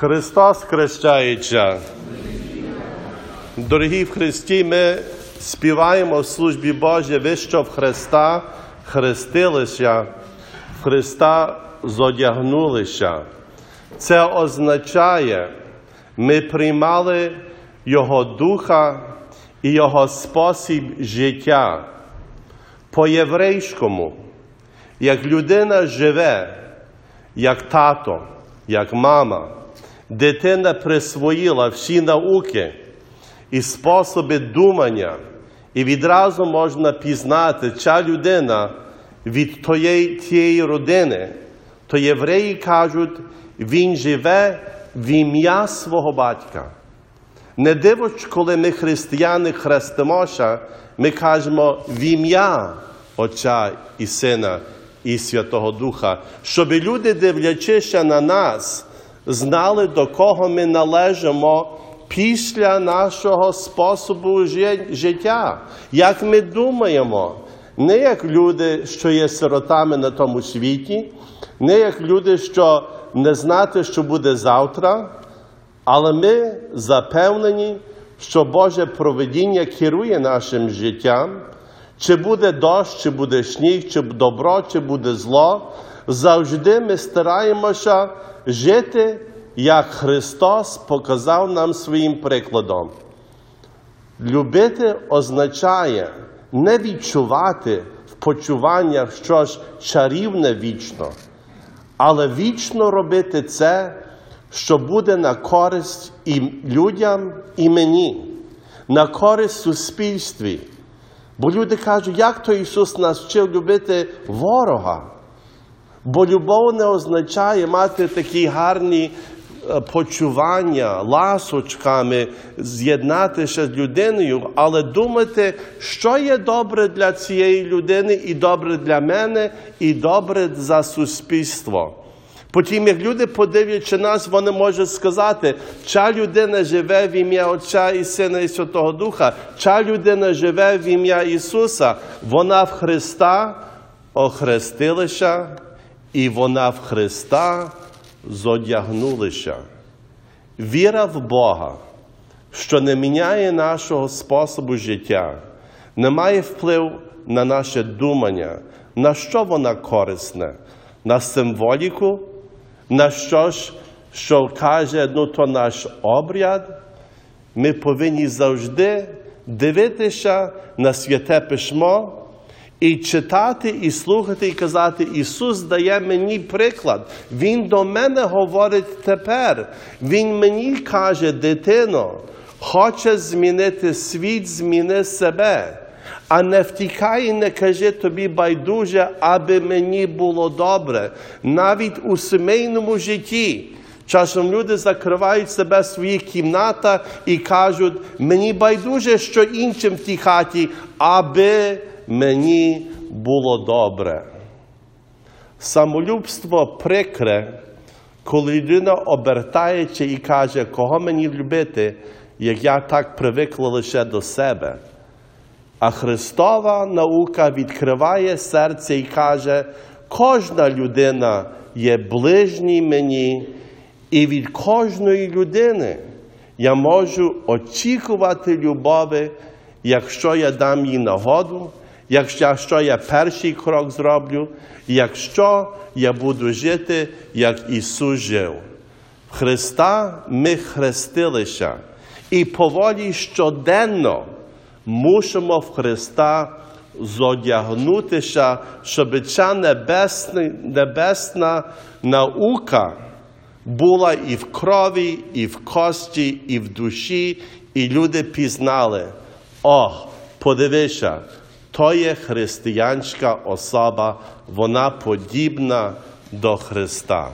Христос хрещається. Дорогі в Христі, ми співаємо в службі Божій, ви що в Христа хрестилися, в Христа зодягнулися. Це означає, ми приймали Його Духа і Його спосіб життя. По-єврейському, як людина живе, як тато, як мама, дитина присвоїла всі науки і способи думання, і відразу можна пізнати, ця людина від тієї, тієї родини, то євреї кажуть, він живе в ім'я свого батька. Не дивлячись, коли ми християни хрестимося, ми кажемо в ім'я Отця і Сина і Святого Духа, щоб люди, дивлячися на нас, знали, до кого ми належимо після нашого способу життя, як ми думаємо, не як люди, що є сиротами на тому світі, не як люди, що не знати, що буде завтра. Але ми запевнені, що Боже проведіння керує нашим життям, чи буде дощ, чи буде сніг, чи добро, чи буде зло. Завжди ми стараємося жити, як Христос показав нам своїм прикладом. Любити означає не відчувати в почуваннях щось чарівне вічно, але вічно робити це що буде на користь і людям, і мені, на користь суспільстві. Бо люди кажуть, як то Ісус нас вчив любити ворога. Бо любов не означає мати такі гарні почування, ласочками, з'єднатися з людиною, але думати, що є добре для цієї людини, і добре для мене, і добре за суспільство. Потім, як люди подивляться нас, вони можуть сказати, ця людина живе в ім'я Отця і Сина і Святого Духа, ця людина живе в ім'я Ісуса, вона в Христа охрестилася, і вона в Христа зодягнулася. Віра в Бога, що не міняє нашого способу життя, не має вплив на наше думання, на що вона корисна, на символіку на що ж, що каже, ну то наш обряд, ми повинні завжди дивитися на святе письмо і читати, і слухати, і казати, Ісус дає мені приклад. Він до мене говорить тепер. Він мені каже, дитино, хоче змінити світ, зміни себе. А не втікай і не кажи тобі байдуже, аби мені було добре. Навіть у сімейному житті. Часом люди закривають себе в своїх кімнатах і кажуть, мені байдуже, що іншим в тій хаті, аби мені було добре. Самолюбство прикре, коли людина обертається і каже, кого мені любити, як я так привикла лише до себе. А Христова наука відкриває серце і каже, кожна людина є ближній мені, і від кожної людини я можу очікувати любові, якщо я дам їй нагоду, якщо я перший крок зроблю, якщо я буду жити, як Ісус жив. Христа ми хрестилися і поволі щоденно мусимо в Христа зодягнутися, щоб ця небесна, небесна наука була і в крові, і в кості, і в душі, і люди пізнали. О, подивися, то є християнська особа, вона подібна до Христа.